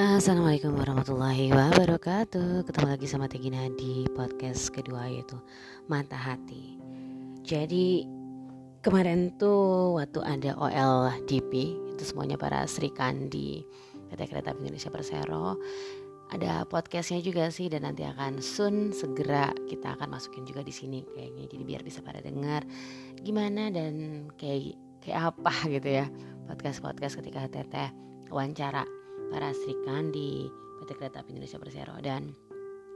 Assalamualaikum warahmatullahi wabarakatuh. Ketemu lagi sama Tegina di podcast kedua yaitu Mata Hati. Jadi kemarin tuh waktu ada OLDP Itu semuanya para Sri Kandi PT Kereta Indonesia Persero. Ada podcastnya juga sih dan nanti akan soon segera kita akan masukin juga di sini kayaknya. Jadi biar bisa pada dengar gimana dan kayak kayak apa gitu ya podcast-podcast ketika teteh wawancara para Srikan di PT Kereta Api Indonesia Persero. Dan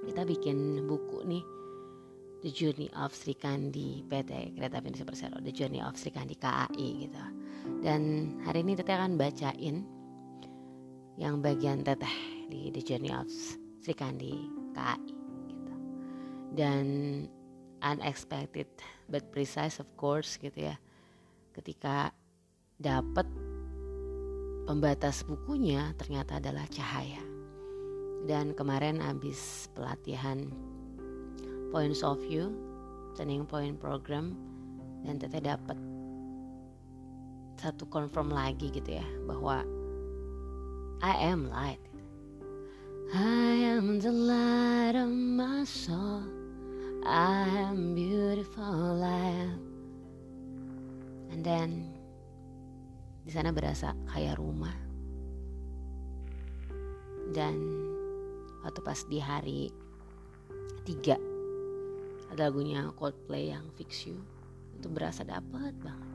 kita bikin buku nih The Journey of Srikandi PT Kereta Api Indonesia Persero The Journey of Srikandi KAI gitu. Dan hari ini teteh akan bacain yang bagian teteh di The Journey of Srikandi KAI gitu. Dan unexpected but precise of course gitu ya. Ketika dapat pembatas bukunya ternyata adalah cahaya. Dan kemarin habis pelatihan Points of View, Turning Point Program, dan teteh dapat satu confirm lagi gitu ya bahwa I am light. I am the light of my soul. I am beautiful. I am. And then di sana berasa kayak rumah. Dan waktu pas di hari tiga ada lagunya Coldplay yang Fix You itu berasa dapet banget.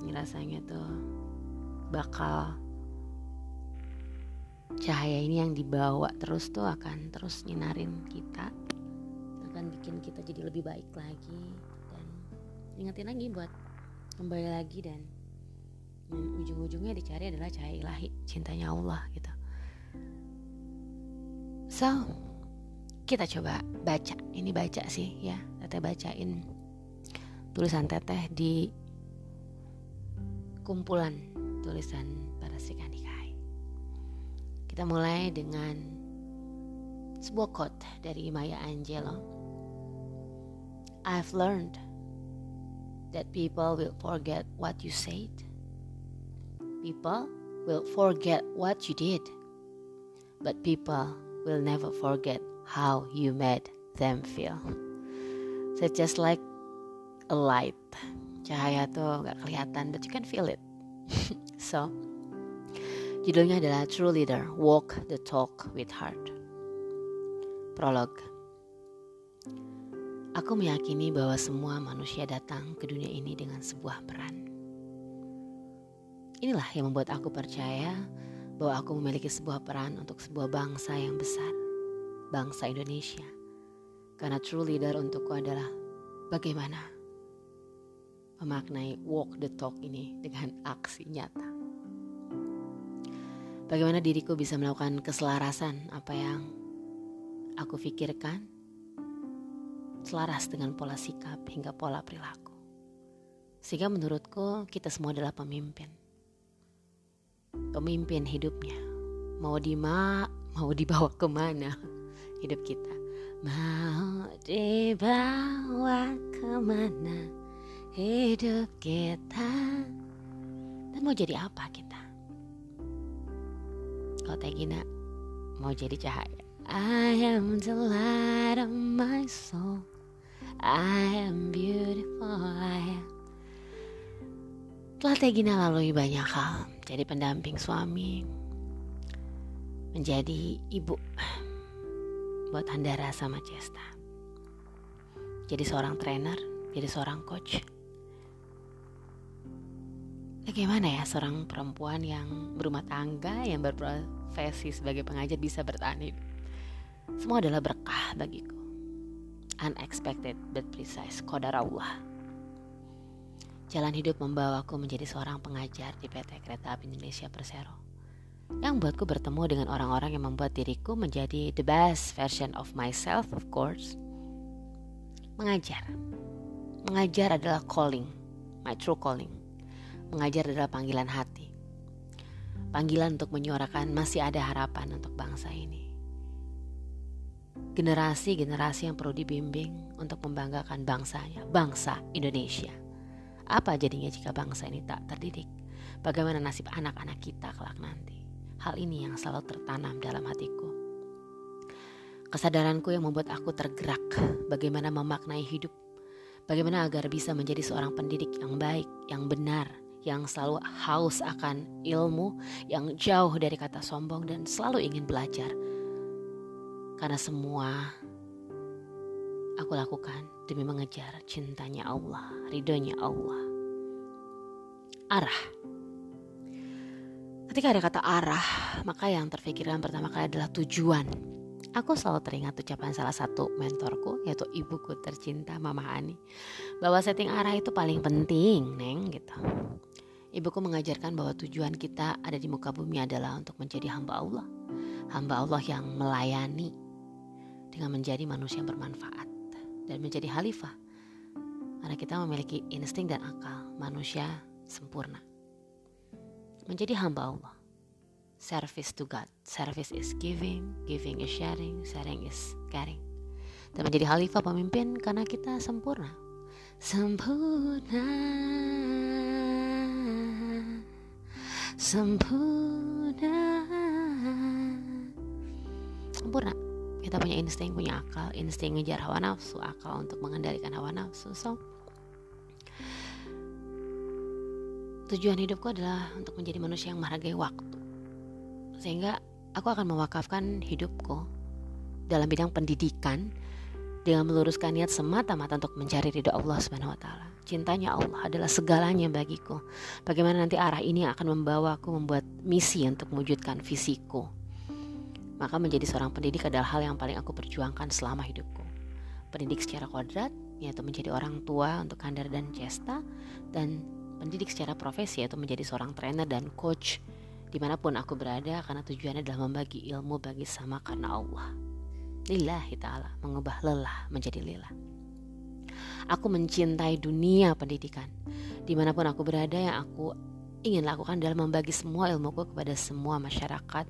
Ini rasanya tuh bakal cahaya ini yang dibawa terus tuh akan terus nyinarin kita akan bikin kita jadi lebih baik lagi. Dan ingetin lagi buat kembali lagi dan ujung-ujungnya dicari adalah cahaya ilahi cintanya Allah gitu. So kita coba baca. Ini baca sih ya. Teteh bacain tulisan teteh di kumpulan tulisan para Sikanikai kita mulai dengan sebuah quote dari Maya Angelou. I've learned that people will forget what you said People will forget what you did, but people will never forget how you made them feel. So just like a light, cahaya tuh gak kelihatan, but you can feel it. so, judulnya adalah True Leader, Walk the Talk with Heart. Prolog. Aku meyakini bahwa semua manusia datang ke dunia ini dengan sebuah peran. Inilah yang membuat aku percaya bahwa aku memiliki sebuah peran untuk sebuah bangsa yang besar, bangsa Indonesia. Karena true leader untukku adalah bagaimana memaknai walk the talk ini dengan aksi nyata. Bagaimana diriku bisa melakukan keselarasan apa yang aku pikirkan selaras dengan pola sikap hingga pola perilaku. Sehingga menurutku kita semua adalah pemimpin pemimpin hidupnya. Mau di ma, mau dibawa ke mana hidup kita? Mau dibawa ke mana hidup kita? Dan mau jadi apa kita? Kalau Teh Gina mau jadi cahaya. I am the light of my soul. I am beautiful. I am telah Tegina lalui banyak hal, jadi pendamping suami, menjadi ibu buat Andara sama Cesta. Jadi seorang trainer, jadi seorang coach. Bagaimana ya seorang perempuan yang berumah tangga, yang berprofesi sebagai pengajar bisa bertahan hidup? Semua adalah berkah bagiku. Unexpected but precise, kodar Allah. Jalan hidup membawaku menjadi seorang pengajar di PT Kereta Api Indonesia Persero. Yang membuatku bertemu dengan orang-orang yang membuat diriku menjadi the best version of myself, of course. Mengajar. Mengajar adalah calling, my true calling. Mengajar adalah panggilan hati. Panggilan untuk menyuarakan masih ada harapan untuk bangsa ini. Generasi-generasi yang perlu dibimbing untuk membanggakan bangsanya, bangsa Indonesia. Apa jadinya jika bangsa ini tak terdidik? Bagaimana nasib anak-anak kita kelak nanti? hal ini yang selalu tertanam dalam hatiku. Kesadaranku yang membuat aku tergerak bagaimana memaknai hidup, bagaimana agar bisa menjadi seorang pendidik yang baik, yang benar, yang selalu haus akan ilmu, yang jauh dari kata sombong dan selalu ingin belajar. Karena semua aku lakukan demi mengejar cintanya Allah, ridhonya Allah. Arah. Ketika ada kata arah, maka yang terpikirkan pertama kali adalah tujuan Aku selalu teringat ucapan salah satu mentorku yaitu ibuku tercinta Mama Ani bahwa setting arah itu paling penting, Neng gitu. Ibuku mengajarkan bahwa tujuan kita ada di muka bumi adalah untuk menjadi hamba Allah. Hamba Allah yang melayani dengan menjadi manusia yang bermanfaat dan menjadi khalifah. Karena kita memiliki insting dan akal manusia sempurna. Menjadi hamba Allah service to God. Service is giving, giving is sharing, sharing is caring. Dan menjadi khalifah pemimpin karena kita sempurna. Sempurna. Sempurna. Sempurna. Kita punya insting, punya akal, insting ngejar hawa nafsu, akal untuk mengendalikan hawa nafsu. So, tujuan hidupku adalah untuk menjadi manusia yang menghargai waktu sehingga aku akan mewakafkan hidupku dalam bidang pendidikan dengan meluruskan niat semata-mata untuk mencari ridho Allah Subhanahu wa taala. Cintanya Allah adalah segalanya bagiku. Bagaimana nanti arah ini akan membawaku membuat misi untuk mewujudkan visiku. Maka menjadi seorang pendidik adalah hal yang paling aku perjuangkan selama hidupku. Pendidik secara kodrat yaitu menjadi orang tua untuk Kandar dan Cesta dan pendidik secara profesi yaitu menjadi seorang trainer dan coach di mana pun aku berada karena tujuannya adalah membagi ilmu bagi sama karena Allah. Lillahi ta'ala, mengubah lelah menjadi lillah. Aku mencintai dunia pendidikan. Di mana pun aku berada yang aku ingin lakukan adalah membagi semua ilmuku kepada semua masyarakat,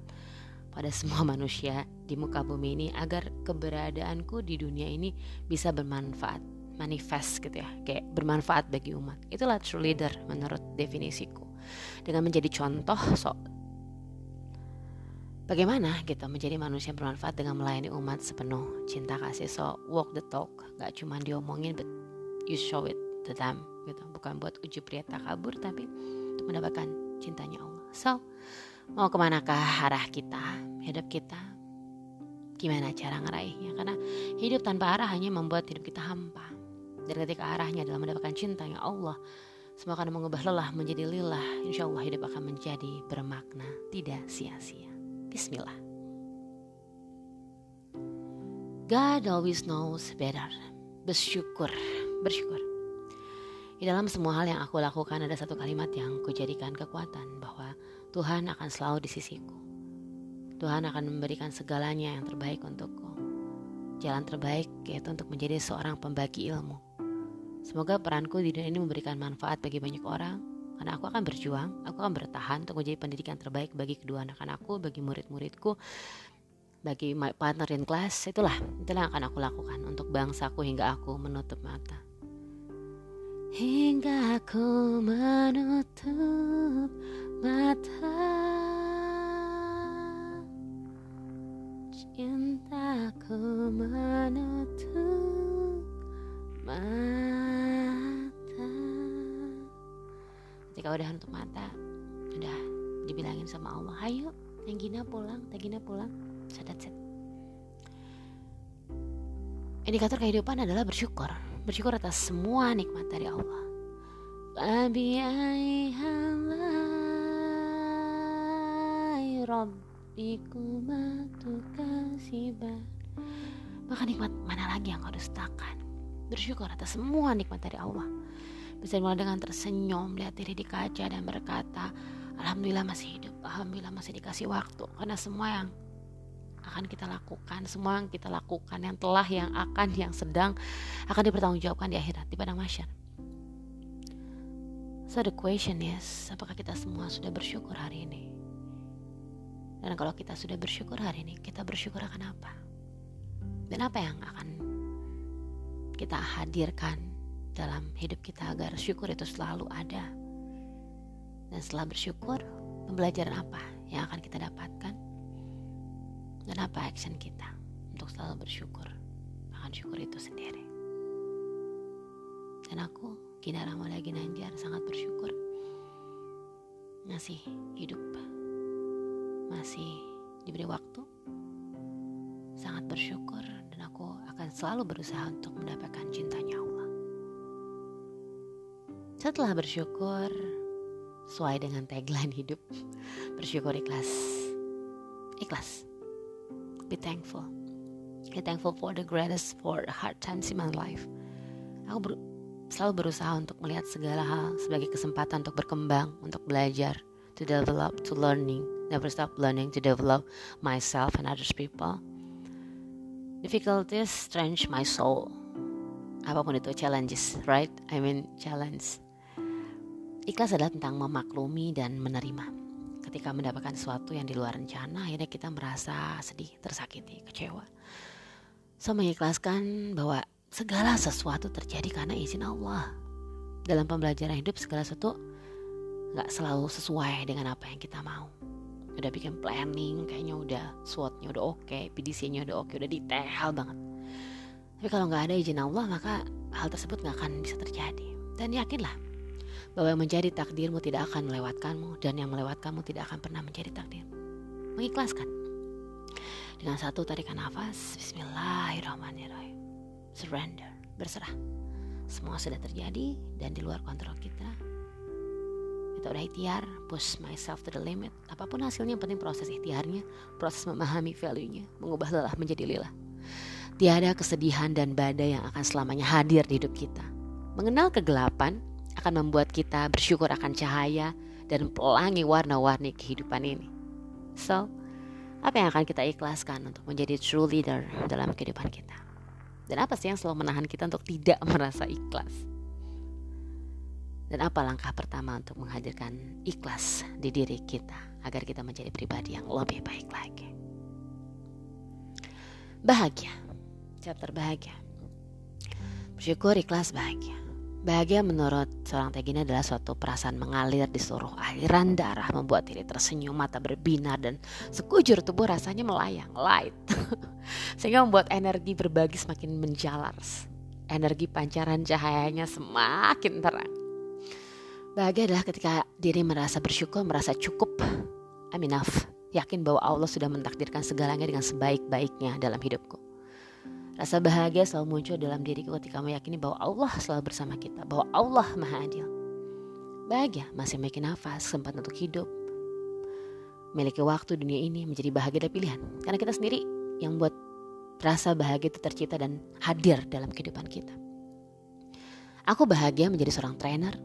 pada semua manusia di muka bumi ini agar keberadaanku di dunia ini bisa bermanfaat manifest gitu ya. Kayak bermanfaat bagi umat. Itulah true leader menurut definisiku. Dengan menjadi contoh so Bagaimana kita menjadi manusia yang bermanfaat dengan melayani umat sepenuh cinta kasih? So walk the talk. Gak cuma diomongin but you show it to them gitu. Bukan buat ujub pria kabur tapi untuk mendapatkan cintanya Allah. So mau ke manakah arah kita hidup kita gimana cara ngeraihnya karena hidup tanpa arah hanya membuat hidup kita hampa dan ketika arahnya adalah mendapatkan cintanya Allah semua akan mengubah lelah menjadi lillah insya Allah hidup akan menjadi bermakna tidak sia-sia Bismillah. God always knows better. Bersyukur, bersyukur. Di dalam semua hal yang aku lakukan ada satu kalimat yang kujadikan kekuatan bahwa Tuhan akan selalu di sisiku. Tuhan akan memberikan segalanya yang terbaik untukku. Jalan terbaik yaitu untuk menjadi seorang pembagi ilmu. Semoga peranku di dunia ini memberikan manfaat bagi banyak orang karena aku akan berjuang, aku akan bertahan untuk menjadi pendidikan terbaik bagi kedua anak-anakku, bagi murid-muridku, bagi my partner in class. Itulah, itulah yang akan aku lakukan untuk bangsaku hingga aku menutup mata. Hingga aku menutup mata Cintaku menutup mata. Ketika udah nutup mata udah dibilangin sama Allah ayo yang Gina pulang Teh Gina pulang. Sadat set indikator kehidupan adalah bersyukur. Bersyukur atas semua nikmat dari Allah maka nikmat mana lagi yang kau dustakan bersyukur atas semua nikmat dari Allah bisa mulai dengan tersenyum, lihat diri di kaca dan berkata, Alhamdulillah masih hidup, Alhamdulillah masih dikasih waktu. Karena semua yang akan kita lakukan, semua yang kita lakukan, yang telah, yang akan, yang sedang, akan dipertanggungjawabkan di akhirat, di padang masyar. So the question is, apakah kita semua sudah bersyukur hari ini? Dan kalau kita sudah bersyukur hari ini, kita bersyukur akan apa? Dan apa yang akan kita hadirkan dalam hidup kita agar syukur itu selalu ada. Dan setelah bersyukur, pembelajaran apa yang akan kita dapatkan dan apa action kita untuk selalu bersyukur akan syukur itu sendiri dan aku Gina Ramala Ginanjar sangat bersyukur masih hidup masih diberi waktu sangat bersyukur dan aku akan selalu berusaha untuk mendapatkan cintanya Allah. Setelah bersyukur sesuai dengan tagline hidup bersyukur ikhlas. Ikhlas. Be thankful. Be thankful for the greatest for the hard times in my life. Aku ber, selalu berusaha untuk melihat segala hal sebagai kesempatan untuk berkembang untuk belajar to develop to learning never stop learning to develop myself and others people difficulties stretch my soul apa pun itu challenges right I mean challenge Ikhlas adalah tentang memaklumi dan menerima. Ketika mendapatkan sesuatu yang di luar rencana, akhirnya kita merasa sedih, tersakiti, kecewa. So mengikhlaskan bahwa segala sesuatu terjadi karena izin Allah. Dalam pembelajaran hidup segala sesuatu nggak selalu sesuai dengan apa yang kita mau. Udah bikin planning, kayaknya udah SWOT-nya udah oke, okay, PDC-nya udah oke, okay, udah detail banget. Tapi kalau nggak ada izin Allah, maka hal tersebut nggak akan bisa terjadi. Dan yakinlah, bahwa yang menjadi takdirmu tidak akan melewatkanmu dan yang melewatkanmu tidak akan pernah menjadi takdir. Mengikhlaskan. Dengan satu tarikan nafas, bismillahirrahmanirrahim. Surrender, berserah. Semua sudah terjadi dan di luar kontrol kita. Kita udah ikhtiar, push myself to the limit. Apa pun hasilnya, penting proses ikhtiarnya, proses memahami value-nya, mengubah lelah menjadi lillah. Tiada kesedihan dan badai yang akan selamanya hadir di hidup kita. Mengenal kegelapan akan membuat kita bersyukur akan cahaya dan pelangi warna-warni kehidupan ini. So, apa yang akan kita ikhlaskan untuk menjadi true leader dalam kehidupan kita? Dan apa sih yang selalu menahan kita untuk tidak merasa ikhlas? Dan apa langkah pertama untuk menghadirkan ikhlas di diri kita agar kita menjadi pribadi yang lebih baik lagi? Bahagia, chapter bahagia. Bersyukur, ikhlas, bahagia. Bahagia menurut seorang Tegina adalah suatu perasaan mengalir di seluruh aliran darah membuat diri tersenyum, mata berbinar dan sekujur tubuh rasanya melayang, light. Sehingga membuat energi berbagi semakin menjalar. Energi pancaran cahayanya semakin terang. Bahagia adalah ketika diri merasa bersyukur, merasa cukup. I'm enough. Yakin bahwa Allah sudah mentakdirkan segalanya dengan sebaik-baiknya dalam hidupku. Rasa bahagia selalu muncul dalam diriku ketika meyakini bahwa Allah selalu bersama kita, bahwa Allah Maha Adil. Bahagia masih memiliki nafas, sempat untuk hidup. Memiliki waktu dunia ini menjadi bahagia dan pilihan. Karena kita sendiri yang buat rasa bahagia itu tercipta dan hadir dalam kehidupan kita. Aku bahagia menjadi seorang trainer,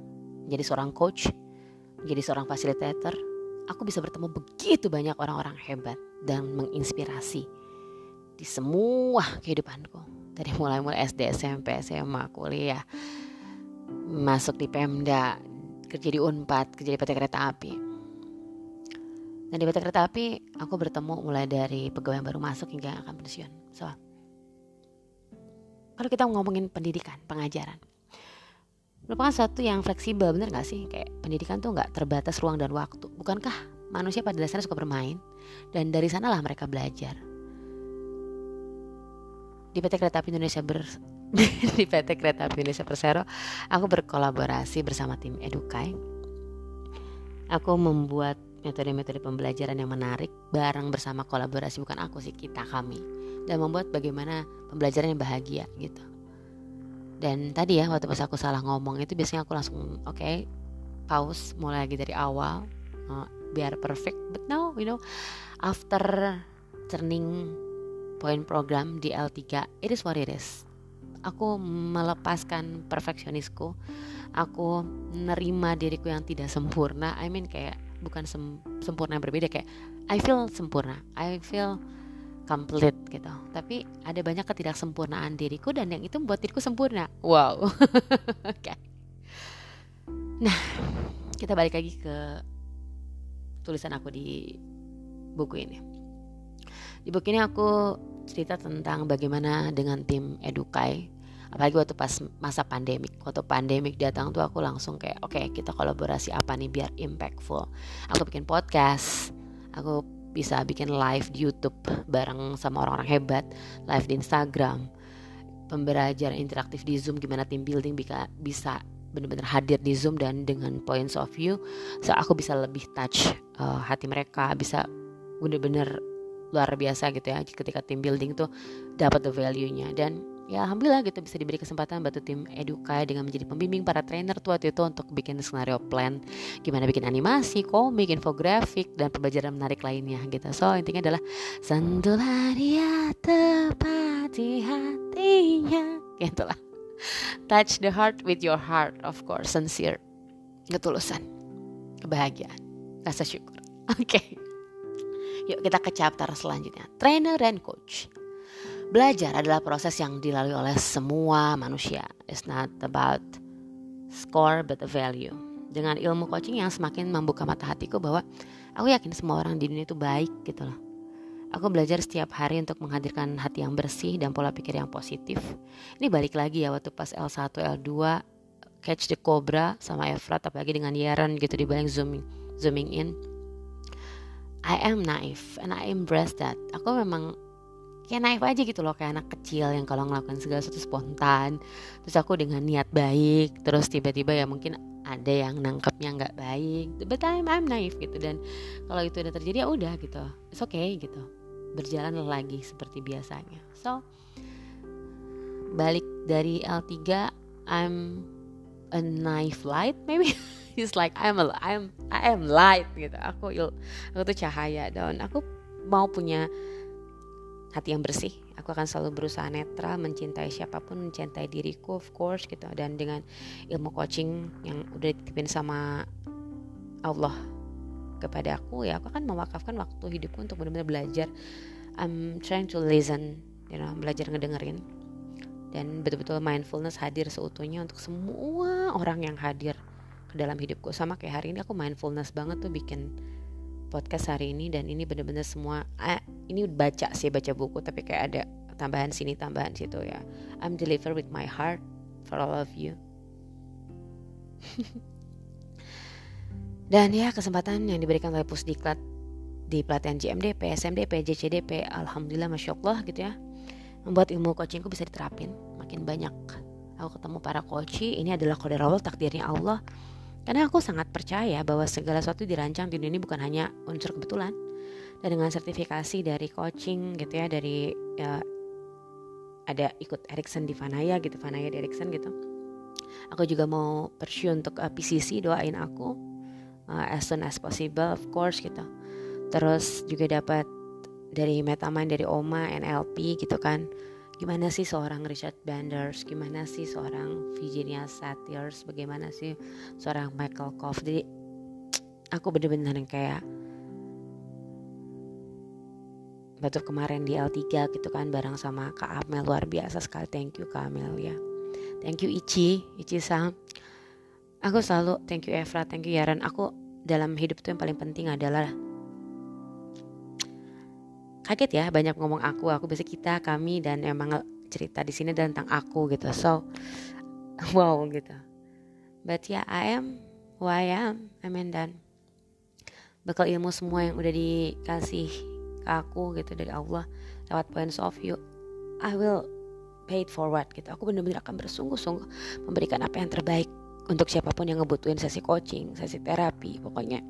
menjadi seorang coach, menjadi seorang fasilitator. Aku bisa bertemu begitu banyak orang-orang hebat dan menginspirasi di semua kehidupanku dari mulai mulai SD SMP SMA kuliah masuk di Pemda kerja di Unpad kerja di PT Kereta Api dan di PT Kereta Api aku bertemu mulai dari pegawai yang baru masuk hingga yang akan pensiun so kalau kita ngomongin pendidikan pengajaran merupakan sesuatu yang fleksibel bener gak sih? Kayak pendidikan tuh nggak terbatas ruang dan waktu. Bukankah manusia pada dasarnya suka bermain? Dan dari sanalah mereka belajar. Di PT Kereta Api Indonesia ber di PT Kereta Api Indonesia Persero aku berkolaborasi bersama tim Edukai. Aku membuat metode-metode pembelajaran yang menarik bareng bersama kolaborasi bukan aku sih kita kami. Dan membuat bagaimana pembelajaran yang bahagia gitu dan tadi ya waktu pas aku salah ngomong itu biasanya aku langsung oke okay, pause mulai lagi dari awal uh, biar perfect. But now you know after turning poin program di L3 it is what it is. Aku melepaskan perfeksionisku. Aku nerima diriku yang tidak sempurna. I mean kayak bukan sem sempurna yang berbeda kayak I feel sempurna. I feel complete gitu. Tapi ada banyak ketidaksempurnaan diriku dan yang itu membuat diriku sempurna. Wow. Oke. Okay. nah kita balik lagi ke tulisan aku di buku ini. Di buku ini aku cerita tentang bagaimana dengan tim Edukai. Apalagi waktu pas masa pandemik. Waktu pandemik datang tuh aku langsung kayak oke okay, kita kolaborasi apa nih biar impactful? Aku bikin podcast. Aku bisa bikin live di YouTube bareng sama orang-orang hebat live di Instagram pembelajaran interaktif di Zoom gimana tim building bisa bisa benar-benar hadir di Zoom dan dengan points of view so aku bisa lebih touch uh, hati mereka bisa benar-benar luar biasa gitu ya ketika tim building tuh dapat the value-nya. Dan ya alhamdulillah gitu bisa diberi kesempatan bantu tim Edukai dengan menjadi pembimbing para trainer waktu itu untuk bikin skenario plan. Gimana bikin animasi, komik, infografik dan pembelajaran menarik lainnya gitu. So intinya adalah sentuhlah dia tepat di hatinya. Gitu lah. Touch the heart with your heart of course. Sincere. Ketulusan. Kebahagiaan. Rasa syukur. Oke. Okay. yuk kita ke chapter selanjutnya. Trainer dan coach Belajar adalah proses yang dilalui oleh semua manusia. It's not about score but the value. Dengan ilmu coaching yang semakin membuka mata hatiku bahwa aku yakin semua orang di dunia itu baik gitu loh. Aku belajar setiap hari untuk menghadirkan hati yang bersih dan pola pikir yang positif. Ini balik lagi ya waktu pas L1, L2 Catch the Cobra sama Efrat apalagi dengan Yaran gitu di balik zooming zooming in. I am naive and I embrace that. Aku memang kayak naif aja gitu loh kayak anak kecil yang kalau ngelakuin segala sesuatu spontan terus aku dengan niat baik terus tiba-tiba ya mungkin ada yang nangkepnya nggak baik but I'm, I'm naif gitu. Dan kalau itu udah terjadi ya udah gitu it's okay gitu berjalan lagi seperti biasanya. So balik dari L3 I'm a naive light maybe. It's like I'm a I'm I am light gitu. Aku aku tuh cahaya dan aku mau punya hati yang bersih. Aku akan selalu berusaha netral mencintai siapa pun mencintai diriku of course gitu. Dan dengan ilmu coaching yang udah dititipin sama Allah kepada aku ya aku akan mewakafkan waktu hidupku untuk benar-benar belajar. I'm trying to listen you know belajar ngedengerin. Dan betul-betul mindfulness hadir seutuhnya untuk semua orang yang hadir ke dalam hidupku. Sama kayak hari ini aku mindfulness banget tuh bikin podcast hari ini dan ini bener-bener semua eh, ini baca sih baca buku tapi kayak ada tambahan sini tambahan situ ya. I'm deliver with my heart for all of you. Dan ya kesempatan yang diberikan oleh Pusdiklat di pelatihan GMDP, SMDP, JCDP, Alhamdulillah Masya Allah gitu ya. Membuat ilmu coachingku bisa diterapin. Makin banyak. Aku ketemu para coach ini adalah kode Allah takdirnya Allah karena aku sangat percaya bahwa segala sesuatu dirancang di dunia ini bukan hanya unsur kebetulan. Dan dengan sertifikasi dari coaching gitu ya, dari ya, ada ikut Erikson di Vanaya gitu, Vanaya di Erikson gitu. Aku juga mau pursue untuk uh, PCC, doain aku uh, as soon as possible of course gitu. Terus juga dapat dari Metamind dari Oma NLP gitu kan gimana sih seorang Richard Banders, gimana sih seorang Virginia Satyrs, bagaimana sih seorang Michael Kove. Jadi aku bener-bener yang kayak batu kemarin di L3 gitu kan bareng sama Kak Amel. Luar biasa sekali. Thank you Kak Amel ya. Thank you Ichi. Ichi Sang aku selalu thank you Evra. Thank you Yaran aku dalam hidup tuh yang paling penting adalah kaget ya banyak ngomong aku. Aku bisa kita kami dan emang cerita di sini tentang aku gitu. So wow gitu. But ya yeah, I am who I am. I mean dan bakal ilmu semua yang udah dikasih ke aku gitu dari Allah lewat points of view I will pay it forward gitu. Aku benar-benar akan bersungguh-sungguh memberikan apa yang terbaik untuk siapa pun yang ngebutuhin sesi coaching sesi terapi pokoknya.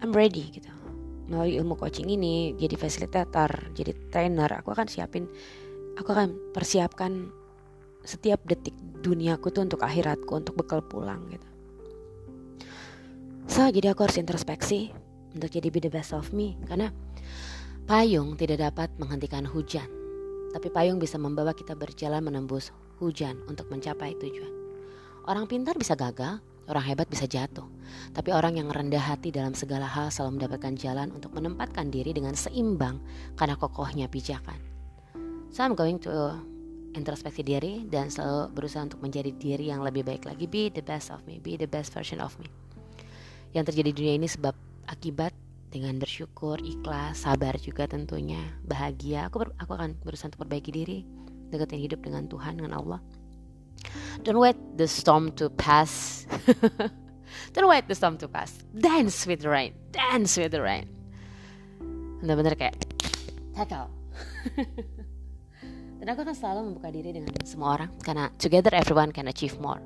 I'm ready gitu melalui ilmu coaching ini jadi fasilitator jadi trainer aku akan siapin aku akan persiapkan setiap detik duniaku tuh untuk akhiratku untuk bekal pulang gitu. So jadi aku harus introspeksi untuk jadi be the best of me karena payung tidak dapat menghentikan hujan. Tapi payung bisa membawa kita berjalan menembus hujan untuk mencapai tujuan. Orang pintar bisa gagal Orang hebat bisa jatuh, tapi orang yang rendah hati dalam segala hal selalu mendapatkan jalan untuk menempatkan diri dengan seimbang karena kokohnya pijakan. So I'm going to introspeksi diri dan selalu berusaha untuk menjadi diri yang lebih baik lagi. Be the best of me, be the best version of me. Yang terjadi di dunia ini sebab akibat dengan bersyukur, ikhlas, sabar juga tentunya, bahagia. Aku ber, aku akan berusaha untuk perbaiki diri, deketin hidup dengan Tuhan, dengan Allah Don't wait the storm to pass. Don't wait the storm to pass. Dance with the rain. Dance with the rain. bener-bener kayak tackle dan aku akan selalu membuka diri dengan semua orang karena together everyone can achieve more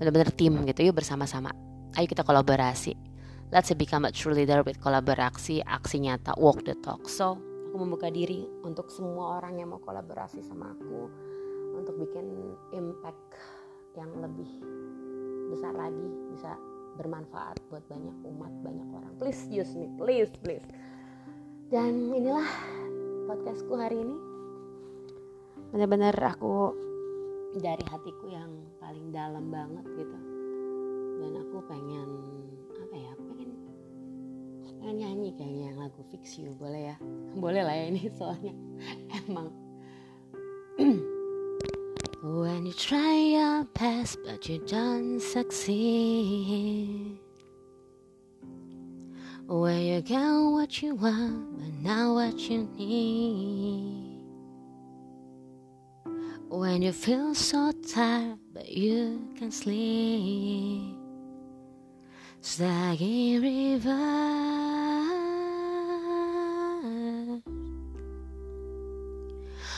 bener-bener tim gitu yuk bersama-sama ayo kita kolaborasi let's become a true leader with kolaborasi aksi nyata walk the talk so aku membuka diri untuk semua orang yang mau kolaborasi sama aku untuk bikin impact yang lebih besar lagi bisa bermanfaat buat banyak umat banyak orang. Please use me. Please please. Dan inilah podcastku hari ini. Benar-benar aku dari hatiku yang paling dalam banget gitu. Dan aku pengen apa ya pengen pengen nyanyi kayaknya yang lagu Fix You. Boleh ya? Boleh lah ya ini soalnya. Emang When you try your best but you don't succeed. When you get what you want but not what you need. When you feel so tired but you can't sleep. Staggering river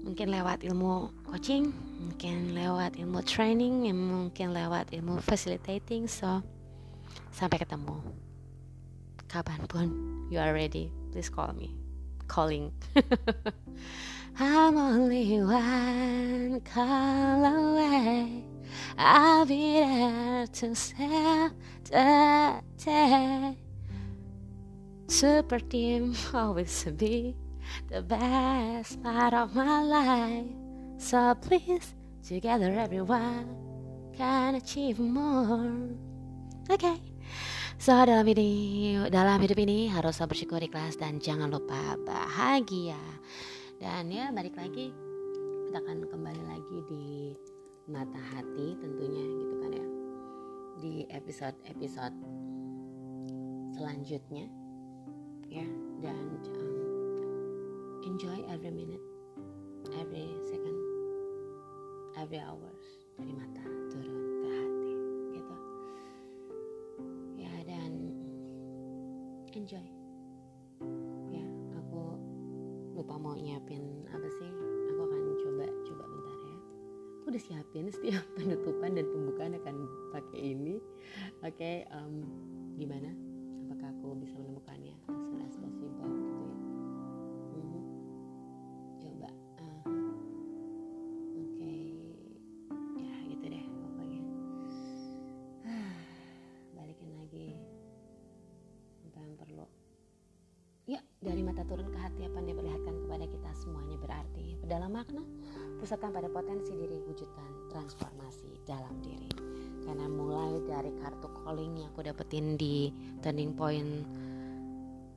Mungkin lewat ilmu coaching mungkin lewat ilmu training mungkin lewat ilmu facilitating so sampai ketemu. Kapan pun you are ready please call me. Calling. I'm only one call away. I'll be there to save the day Super team always be the best part of my life So please, together everyone can achieve more Oke okay. So dalam ini dalam hidup ini harus bersyukur ikhlas dan jangan lupa bahagia. Dan ya balik lagi kita akan kembali lagi di mata hati tentunya gitu kan ya. Di episode-episode selanjutnya ya dan um, enjoy every minute, every second, every hours dari mata turun ke hati gitu. Ya dan enjoy. Ya aku lupa mau nyiapin apa sih. Aku akan coba coba bentar ya. Aku udah siapin setiap penutupan dan pembukaan akan pakai ini. Oke, okay, um, gimana? Dapetin di turning point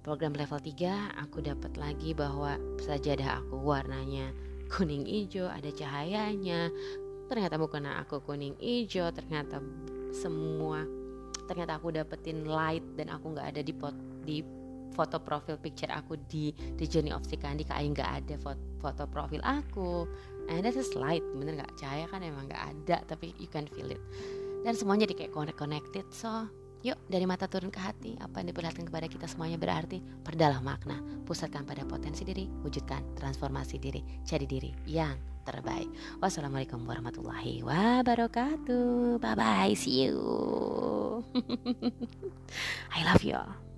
program level 3, aku dapat lagi bahwa sajadah aku warnanya kuning hijau, ada cahayanya. Ternyata bukan aku kuning hijau, ternyata semua ternyata aku dapetin light dan aku nggak ada di pot, di foto profil picture aku di The Journey of Sikandi kayak nggak ada foto, foto profil aku. And that's a light bener nggak? Cahaya kan emang nggak ada tapi you can feel it. Dan semuanya di kayak connect connected so yuk dari mata turun ke hati apa yang diperlihatkan kepada kita semuanya berarti perdalam makna. Pusatkan pada potensi diri wujudkan transformasi diri jadi diri yang terbaik. Wassalamualaikum warahmatullahi wabarakatuh. Bye bye see you. I love you all